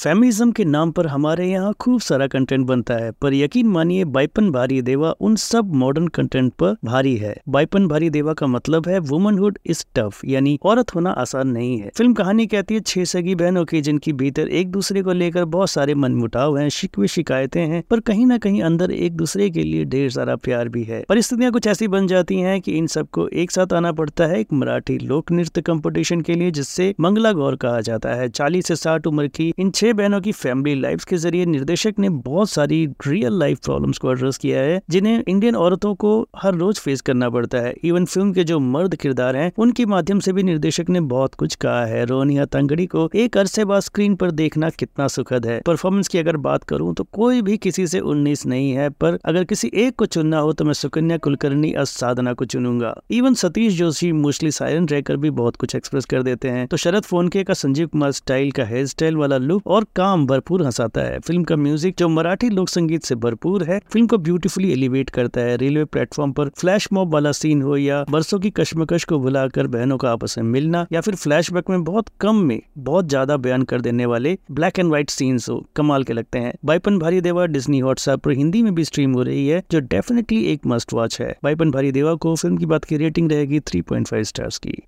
Feminism के नाम पर हमारे यहाँ खूब सारा कंटेंट बनता है, पर यकीन मानिए बाइपन भारी देवा उन सब मॉडर्न कंटेंट पर भारी है। बाइपन भारी देवा का मतलब है वुमनहुड इज़ टफ यानी औरत होना आसान नहीं है। फ़िल्म कहानी कहती है, छह सगी बहनों की जिनकी भीतर एक दूसरे को लेकर बहुत सारे मनमुटाव हैं, शिकवे शिकायतें हैं, पर कहीं ना कहीं अंदर एक दूसरे के लिए ढेर सारा प्यार भी है। परिस्थितियाँ कुछ ऐसी बन जाती है की इन सबको एक साथ आना पड़ता है एक मराठी लोक नृत्य कंपटीशन के लिए, जिससे मंगला गौर कहा जाता है। चालीस से साठ उम्र की इन छह बहनों की फैमिली लाइफ के ज़रिए निर्देशक ने बहुत सारी रियल लाइफ प्रॉब्लम्स को एड्रेस किया है, जिन्हें इंडियन औरतों को हर रोज फेस करना पड़ता है। इवन फ़िल्म के जो मर्द किरदार हैं, उनके माध्यम से भी निर्देशक ने बहुत कुछ कहा है। रोनिया तंगड़ी को एक अरसे बाद स्क्रीन पर देखना कितना सुखद है। परफॉर्मेंस की अगर बात करूँ तो कोई भी किसी से उन्नीस नहीं है, पर अगर किसी एक को चुनना हो तो मैं सुकन्या कुलकर्णी और साधना को चुनूँगा। Even Satish Joshi mostly silent रहकर भी बहुत कुछ एक्सप्रेस कर देते हैं। तो शरद फोनके का संजीव कुमार स्टाइल का हेयर स्टाइल वाला लुक और काम भरपूर हंसाता है। फ़िल्म का म्यूज़िक जो मराठी लोक संगीत से भरपूर है। फ़िल्म को ब्यूटीफुली एलिवेट करता है। रेलवे प्लेटफॉर्म पर फ्लैश मॉब वाला सीन हो या बरसों की कश्मकश को भुलाकर बहनों का आपस में मिलना या फिर फ्लैशबैक में बहुत कम में बहुत ज़्यादा बयान कर देने वाले ब्लैक एंड व्हाइट सीन्स हो। कमाल के लगते हैं। बाइपन भारी देवा डिज्नी हॉटस्टार पर हिंदी में भी स्ट्रीम हो रही है, जो डेफिनेटली एक मस्ट वॉच है। बाइपन भारी देवा को फ़िल्म की बात की रेटिंग रहेगी थ्री स्टार्स की।